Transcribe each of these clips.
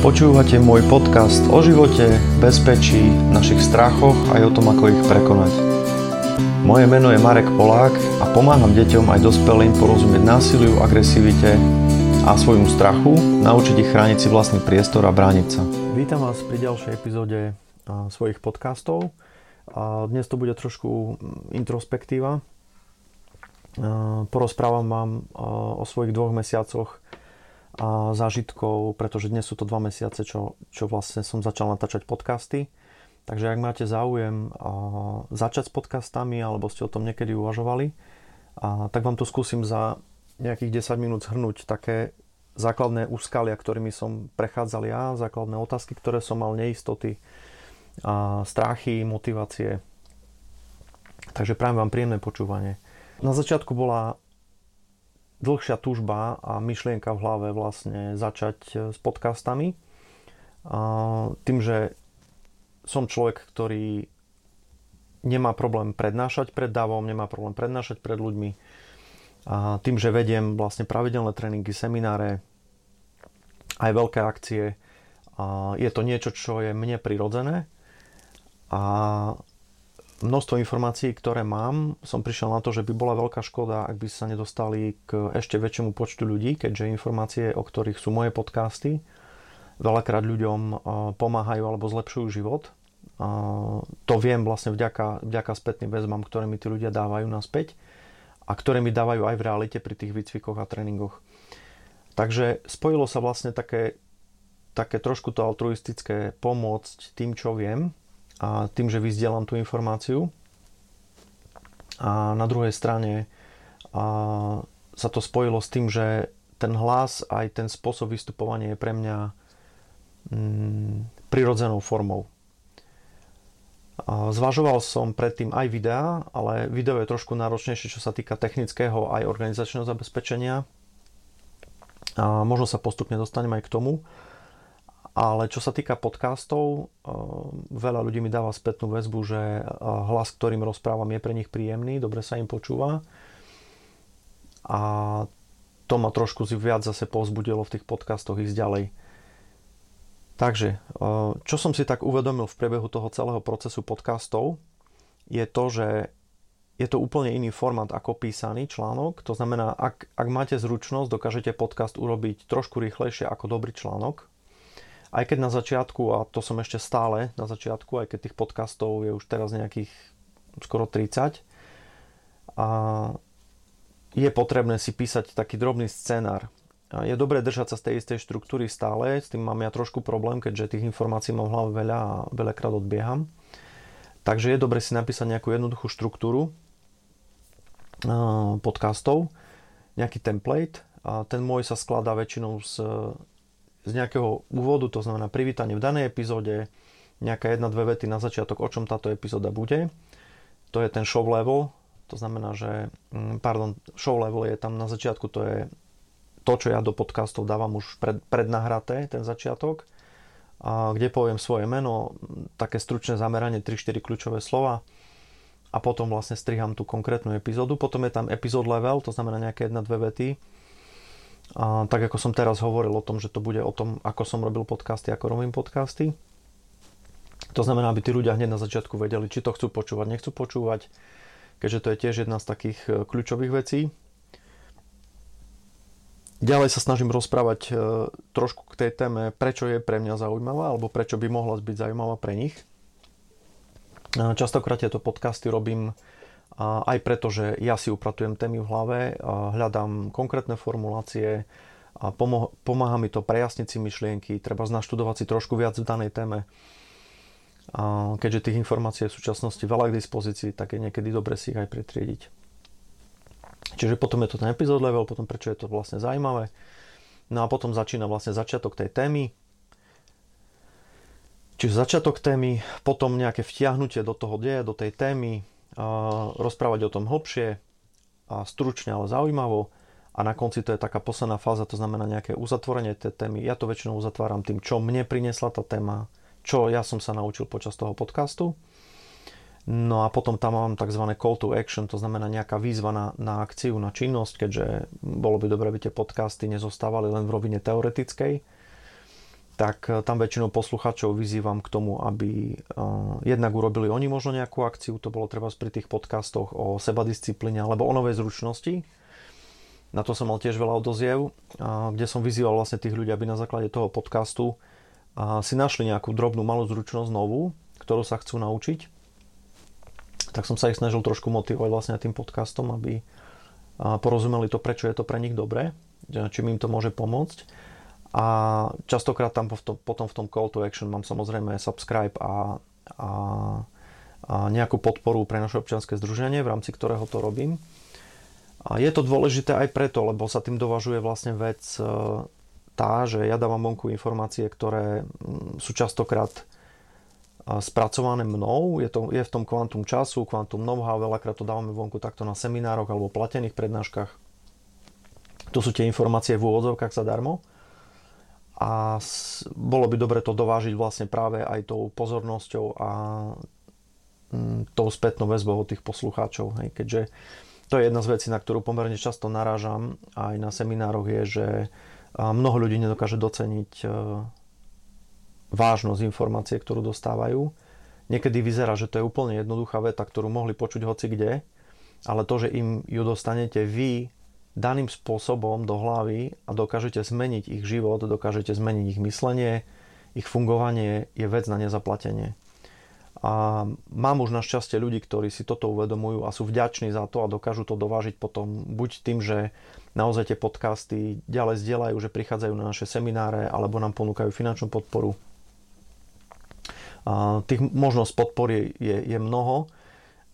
Počúvate môj podcast o živote, bezpečí, našich strachoch aj o tom, ako ich prekonať. Moje meno je Marek Polák a pomáham deťom aj dospelým porozumieť násiliu, agresivite a svojmu strachu, naučiť ich chrániť si vlastný priestor a brániť sa. Vítam vás pri ďalšej epizóde svojich podcastov. A dnes to bude trošku introspektíva. Porozprávam vám o svojich dvoch mesiacoch a zážitkov, pretože dnes sú to dva mesiace, čo, čo vlastne som začal natáčať podcasty. Takže ak máte záujem začať s podcastami alebo ste o tom niekedy uvažovali, a tak vám to skúsim za nejakých 10 minút zhrnúť také základné úskalia, ktorými som prechádzal ja, základné otázky, ktoré som mal, neistoty, a strachy, motivácie. Takže prajem vám príjemné počúvanie. Na začiatku bola dlhšia túžba a myšlienka v hlave vlastne začať e, s podcastami. Tým, že som človek, ktorý nemá problém prednášať pred davom, nemá problém prednášať pred ľuďmi. A tým, že vediem vlastne pravidelné tréningy, semináre, aj veľké akcie, a je to niečo, čo je mne prirodzené. A množstvo informácií, ktoré mám, som prišiel na to, že by bola veľká škoda, ak by sa nedostali k ešte väčšiemu počtu ľudí, keďže informácie, o ktorých sú moje podcasty, veľakrát ľuďom pomáhajú alebo zlepšujú život. To viem vlastne vďaka, vďaka spätným väzbám, ktoré mi tí ľudia dávajú naspäť a ktoré mi dávajú aj v realite pri tých výcvikoch a tréningoch. Takže spojilo sa vlastne také, také trošku to altruistické pomôcť tým, čo viem, a tým, že vyzdielam tú informáciu. A na druhej strane a sa to spojilo s tým, že ten hlas aj ten spôsob vystupovania je pre mňa mm, prirodzenou formou. Zvažoval som predtým aj videá, ale video je trošku náročnejšie, čo sa týka technického aj organizačného zabezpečenia. A možno sa postupne dostanem aj k tomu. Ale čo sa týka podcastov, eh, veľa ľudí mi dáva spätnú väzbu, že eh, hlas, ktorým rozprávam, je pre nich príjemný, dobre sa im počúva. A to ma trošku viac zase povzbudilo v tých podcastoch ísť ďalej. Takže, eh, čo som si tak uvedomil v priebehu toho celého procesu podcastov, je to, že je to úplne iný formát ako písaný článok. To znamená, ak, ak máte zručnosť, dokážete podcast urobiť trošku rýchlejšie ako dobrý článok aj keď na začiatku, a to som ešte stále na začiatku, aj keď tých podcastov je už teraz nejakých skoro 30, a je potrebné si písať taký drobný scenár. Je dobré držať sa z tej istej štruktúry stále, s tým mám ja trošku problém, keďže tých informácií mám v hlave veľa a veľakrát odbieham. Takže je dobre si napísať nejakú jednoduchú štruktúru podcastov, nejaký template. A ten môj sa skladá väčšinou z z nejakého úvodu, to znamená privítanie v danej epizóde, nejaká jedna, dve vety na začiatok, o čom táto epizóda bude. To je ten show level, to znamená, že, mm, pardon, show level je tam na začiatku, to je to, čo ja do podcastov dávam už pred, prednahraté, ten začiatok, a kde poviem svoje meno, také stručné zameranie, 3-4 kľúčové slova a potom vlastne striham tú konkrétnu epizódu. Potom je tam epizód level, to znamená nejaké jedna, dve vety, a tak ako som teraz hovoril o tom, že to bude o tom, ako som robil podcasty, ako robím podcasty. To znamená, aby tí ľudia hneď na začiatku vedeli, či to chcú počúvať, nechcú počúvať, keďže to je tiež jedna z takých e, kľúčových vecí. Ďalej sa snažím rozprávať e, trošku k tej téme, prečo je pre mňa zaujímavá, alebo prečo by mohla byť zaujímavá pre nich. Častokrát tieto podcasty robím aj preto, že ja si upratujem témy v hlave, hľadám konkrétne formulácie, a pomáha mi to prejasniť si myšlienky, treba znaštudovať si trošku viac v danej téme. A keďže tých informácií je v súčasnosti veľa k dispozícii, tak je niekedy dobre si ich aj pretriediť. Čiže potom je to ten epizód level, potom prečo je to vlastne zaujímavé. No a potom začína vlastne začiatok tej témy. Čiže začiatok témy, potom nejaké vtiahnutie do toho deje, do tej témy, rozprávať o tom hlbšie a stručne, ale zaujímavo. A na konci to je taká posledná fáza, to znamená nejaké uzatvorenie tej témy. Ja to väčšinou uzatváram tým, čo mne priniesla tá téma, čo ja som sa naučil počas toho podcastu. No a potom tam mám tzv. call to action, to znamená nejaká výzva na, na akciu, na činnosť, keďže bolo by dobre, aby tie podcasty nezostávali len v rovine teoretickej. Tak tam väčšinou poslucháčov vyzývam k tomu, aby jednak urobili oni možno nejakú akciu, to bolo treba pri tých podcastoch o sebadisciplíne alebo o novej zručnosti. Na to som mal tiež veľa odoziev, kde som vyzýval vlastne tých ľudí, aby na základe toho podcastu si našli nejakú drobnú malú zručnosť novú, ktorú sa chcú naučiť. Tak som sa ich snažil trošku motivovať vlastne tým podcastom, aby porozumeli to, prečo je to pre nich dobré, čím im to môže pomôcť. A častokrát tam potom v tom call to action mám samozrejme subscribe a, a, a nejakú podporu pre naše občianske združenie, v rámci ktorého to robím. A je to dôležité aj preto, lebo sa tým dovažuje vlastne vec e, tá, že ja dávam vonku informácie, ktoré sú častokrát spracované mnou, je, to, je v tom kvantum času, kvantum know-how, veľakrát to dávame vonku takto na seminároch alebo platených prednáškach. To sú tie informácie v úvodzovkách zadarmo a bolo by dobre to dovážiť vlastne práve aj tou pozornosťou a mm, tou spätnou väzbou od tých poslucháčov. Hej. Keďže to je jedna z vecí, na ktorú pomerne často narážam aj na seminároch, je, že mnoho ľudí nedokáže doceniť e, vážnosť informácie, ktorú dostávajú. Niekedy vyzerá, že to je úplne jednoduchá veta, ktorú mohli počuť hoci kde, ale to, že im ju dostanete vy daným spôsobom do hlavy a dokážete zmeniť ich život, dokážete zmeniť ich myslenie, ich fungovanie, je vec na nezaplatenie. A mám už našťastie ľudí, ktorí si toto uvedomujú a sú vďační za to a dokážu to dovážiť potom buď tým, že naozaj tie podcasty ďalej zdieľajú, že prichádzajú na naše semináre alebo nám ponúkajú finančnú podporu Tých možnosť podpory je, je mnoho,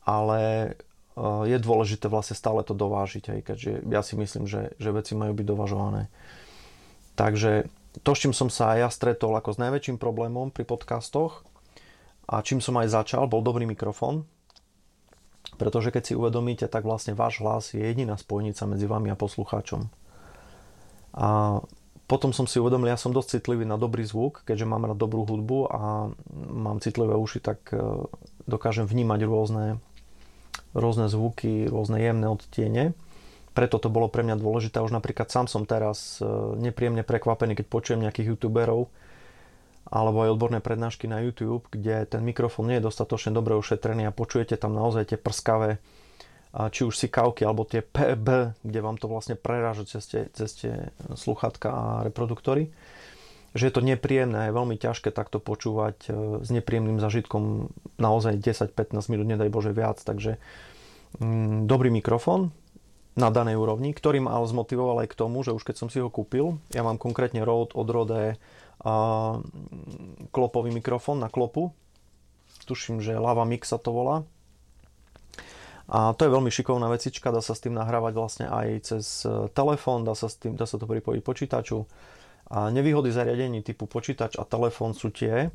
ale je dôležité vlastne stále to dovážiť, hej, keďže ja si myslím, že, že veci majú byť dovažované. Takže to, s čím som sa aj ja stretol ako s najväčším problémom pri podcastoch a čím som aj začal, bol dobrý mikrofón, pretože keď si uvedomíte, tak vlastne váš hlas je jediná spojnica medzi vami a poslucháčom. A potom som si uvedomil, ja som dosť citlivý na dobrý zvuk, keďže mám rád dobrú hudbu a mám citlivé uši, tak e, dokážem vnímať rôzne, rôzne zvuky, rôzne jemné odtiene. Preto to bolo pre mňa dôležité. Už napríklad sám som teraz e, nepríjemne prekvapený, keď počujem nejakých youtuberov alebo aj odborné prednášky na YouTube, kde ten mikrofón nie je dostatočne dobre ošetrený a počujete tam naozaj tie prskavé či už sikavky alebo tie PB, kde vám to vlastne preráža cez tie, cez tie sluchatka a reproduktory že je to nepríjemné, je veľmi ťažké takto počúvať e, s nepríjemným zažitkom naozaj 10-15 minút, nedaj Bože viac, takže mm, dobrý mikrofón na danej úrovni, ktorý ma zmotivoval aj k tomu, že už keď som si ho kúpil, ja mám konkrétne Rode od Rode a, klopový mikrofón na klopu, tuším, že Lava Mix sa to volá, a to je veľmi šikovná vecička, dá sa s tým nahrávať vlastne aj cez e, telefón, dá sa, s tým, dá sa to pripojiť počítaču. A nevýhody zariadení typu počítač a telefón sú tie,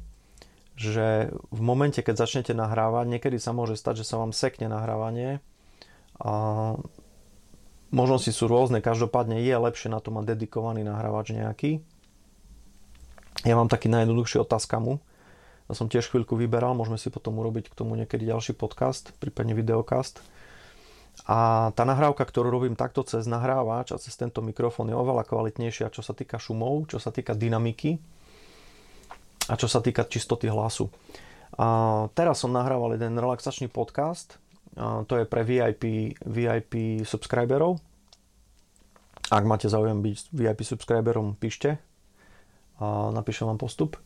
že v momente, keď začnete nahrávať, niekedy sa môže stať, že sa vám sekne nahrávanie. A možnosti sú rôzne, každopádne je lepšie na to mať dedikovaný nahrávač nejaký. Ja mám taký najjednoduchší otázkamu, ja som tiež chvíľku vyberal, môžeme si potom urobiť k tomu niekedy ďalší podcast, prípadne videokast. A tá nahrávka, ktorú robím takto cez nahrávač a cez tento mikrofón je oveľa kvalitnejšia, čo sa týka šumov, čo sa týka dynamiky a čo sa týka čistoty hlasu. A teraz som nahrával jeden relaxačný podcast, a to je pre VIP, VIP subscriberov. Ak máte záujem byť VIP subscriberom, píšte a napíšem vám postup.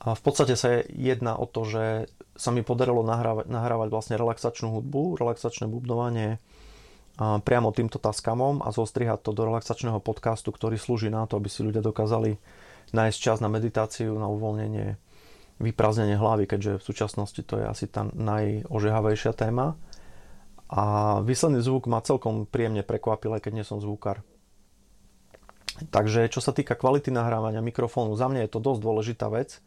A v podstate sa jedná o to, že sa mi podarilo nahrávať, nahrávať vlastne relaxačnú hudbu, relaxačné bubnovanie priamo týmto taskamom a zostrihať to do relaxačného podcastu, ktorý slúži na to, aby si ľudia dokázali nájsť čas na meditáciu, na uvoľnenie, vyprázdnenie hlavy, keďže v súčasnosti to je asi tá najožehavejšia téma. A výsledný zvuk ma celkom príjemne prekvapil, aj keď nie som zvukár. Takže čo sa týka kvality nahrávania mikrofónu, za mňa je to dosť dôležitá vec,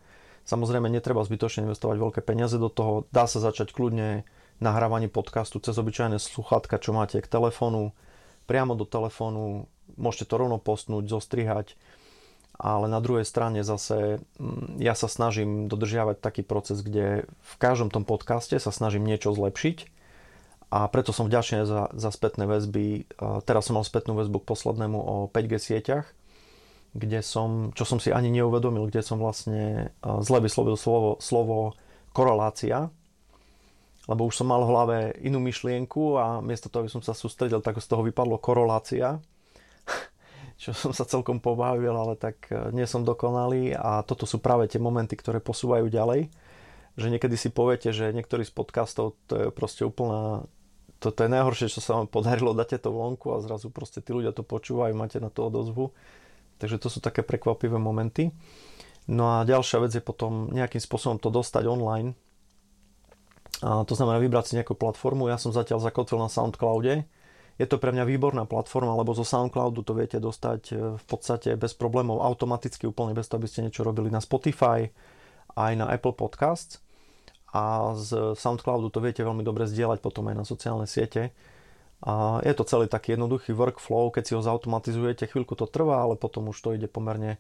Samozrejme, netreba zbytočne investovať veľké peniaze do toho. Dá sa začať kľudne nahrávanie podcastu cez obyčajné sluchátka, čo máte k telefónu, priamo do telefónu. Môžete to rovno postnúť, zostrihať. Ale na druhej strane zase mm, ja sa snažím dodržiavať taký proces, kde v každom tom podcaste sa snažím niečo zlepšiť a preto som vďačný za, za spätné väzby. Teraz som mal spätnú väzbu k poslednému o 5G sieťach kde som, čo som si ani neuvedomil, kde som vlastne zle vyslovil slovo, slovo korelácia, lebo už som mal v hlave inú myšlienku a miesto toho, aby som sa sústredil, tak z toho vypadlo korelácia, čo som sa celkom pobavil, ale tak e, nie som dokonalý a toto sú práve tie momenty, ktoré posúvajú ďalej, že niekedy si poviete, že niektorý z podcastov to je proste úplná toto je najhoršie, čo sa vám podarilo, dáte to vonku a zrazu proste tí ľudia to počúvajú, máte na to odozvu. Takže to sú také prekvapivé momenty. No a ďalšia vec je potom nejakým spôsobom to dostať online. A to znamená vybrať si nejakú platformu. Ja som zatiaľ zakotvil na Soundcloude. Je to pre mňa výborná platforma, lebo zo Soundcloudu to viete dostať e, v podstate bez problémov, automaticky, úplne bez toho, aby ste niečo robili na Spotify, aj na Apple Podcasts a z Soundcloudu to viete veľmi dobre zdieľať potom aj na sociálne siete. A je to celý taký jednoduchý workflow, keď si ho zautomatizujete, chvíľku to trvá, ale potom už to ide pomerne,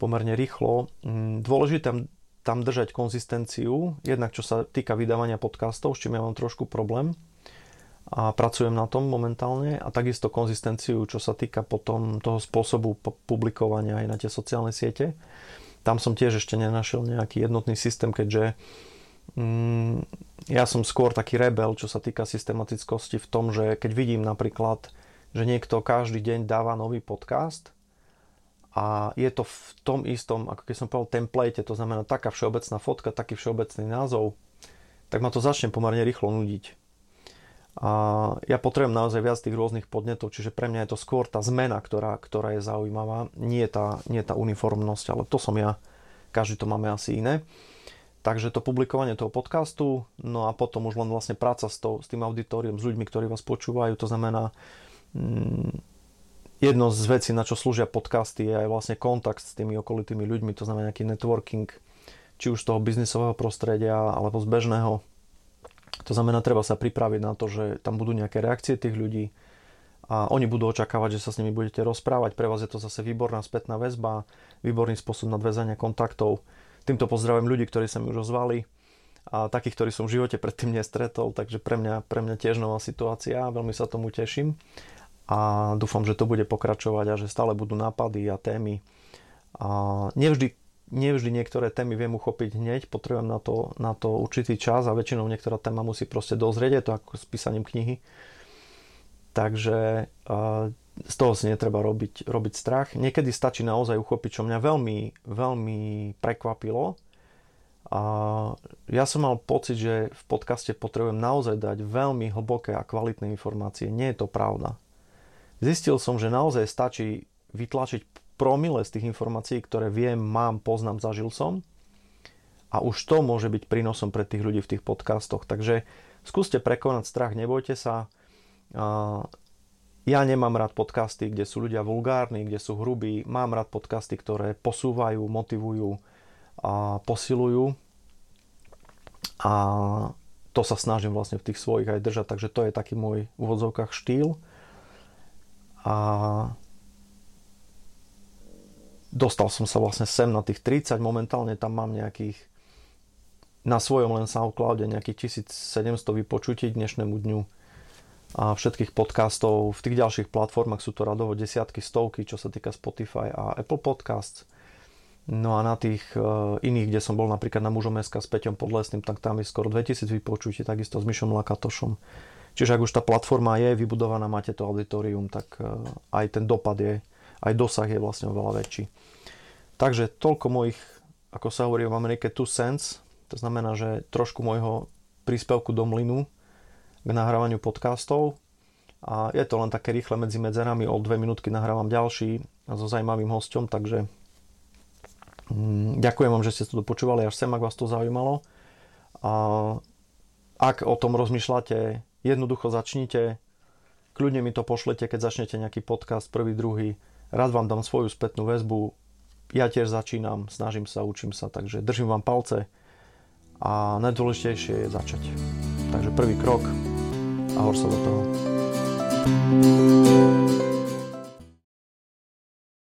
pomerne rýchlo. Mm, dôležité tam držať konzistenciu, jednak čo sa týka vydávania podcastov, s čím ja mám trošku problém a pracujem na tom momentálne a takisto konzistenciu, čo sa týka potom toho spôsobu publikovania aj na tie sociálne siete. Tam som tiež ešte nenašiel nejaký jednotný systém, keďže Mm, ja som skôr taký rebel, čo sa týka systematickosti v tom, že keď vidím napríklad, že niekto každý deň dáva nový podcast a je to v tom istom, ako keď som povedal, template, to znamená taká všeobecná fotka, taký všeobecný názov, tak ma to začne pomerne rýchlo nudiť. A ja potrebujem naozaj viac tých rôznych podnetov, čiže pre mňa je to skôr tá zmena, ktorá, ktorá je zaujímavá, nie tá, nie tá uniformnosť, ale to som ja, každý to máme asi iné. Takže to publikovanie toho podcastu, no a potom už len vlastne práca s, to, s tým auditorium, s ľuďmi, ktorí vás počúvajú, to znamená mm, jedno z vecí, na čo slúžia podcasty, je aj vlastne kontakt s tými okolitými ľuďmi, to znamená nejaký networking, či už z toho biznisového prostredia, alebo z bežného. To znamená, treba sa pripraviť na to, že tam budú nejaké reakcie tých ľudí a oni budú očakávať, že sa s nimi budete rozprávať. Pre vás je to zase výborná spätná väzba, výborný spôsob nadväzania kontaktov Týmto pozdravujem ľudí, ktorí sa mi už ozvali a takých, ktorí som v živote predtým nestretol, takže pre mňa, pre mňa tiež nová situácia, veľmi sa tomu teším a dúfam, že to bude pokračovať a že stále budú nápady a témy. A nevždy, nevždy niektoré témy viem uchopiť hneď, potrebujem na to, na to určitý čas a väčšinou niektorá téma musí proste dozrieť, je to ako s písaním knihy. Takže z toho si netreba robiť, robiť strach. Niekedy stačí naozaj uchopiť, čo mňa veľmi, veľmi prekvapilo. A ja som mal pocit, že v podcaste potrebujem naozaj dať veľmi hlboké a kvalitné informácie. Nie je to pravda. Zistil som, že naozaj stačí vytlačiť promile z tých informácií, ktoré viem, mám, poznám, zažil som. A už to môže byť prínosom pre tých ľudí v tých podcastoch. Takže skúste prekonať strach, nebojte sa. Ja nemám rád podcasty, kde sú ľudia vulgárni, kde sú hrubí. Mám rád podcasty, ktoré posúvajú, motivujú a posilujú. A to sa snažím vlastne v tých svojich aj držať, takže to je taký môj v úvodzovkách štýl. A dostal som sa vlastne sem na tých 30, momentálne tam mám nejakých na svojom len SoundCloude nejakých 1700 vypočutí dnešnému dňu a všetkých podcastov. V tých ďalších platformách sú to radovo desiatky, stovky, čo sa týka Spotify a Apple Podcasts. No a na tých uh, iných, kde som bol napríklad na mužom SK s Peťom Podlesným, tak tam je skoro 2000 vypočutí, takisto s Myšom Lakatošom. Čiže ak už tá platforma je vybudovaná, máte to auditorium, tak uh, aj ten dopad je, aj dosah je vlastne oveľa väčší. Takže toľko mojich, ako sa hovorí v Amerike, two cents, to znamená, že trošku môjho príspevku do mlynu, k nahrávaniu podcastov. A je to len také rýchle medzi medzerami, o dve minútky nahrávam ďalší so zaujímavým hostom, takže mm, ďakujem vám, že ste to dopočúvali až sem, ak vás to zaujímalo. A ak o tom rozmýšľate, jednoducho začnite, kľudne mi to pošlete, keď začnete nejaký podcast, prvý, druhý, rád vám dám svoju spätnú väzbu, ja tiež začínam, snažím sa, učím sa, takže držím vám palce. A najdôležitejšie je začať. Takže prvý krok a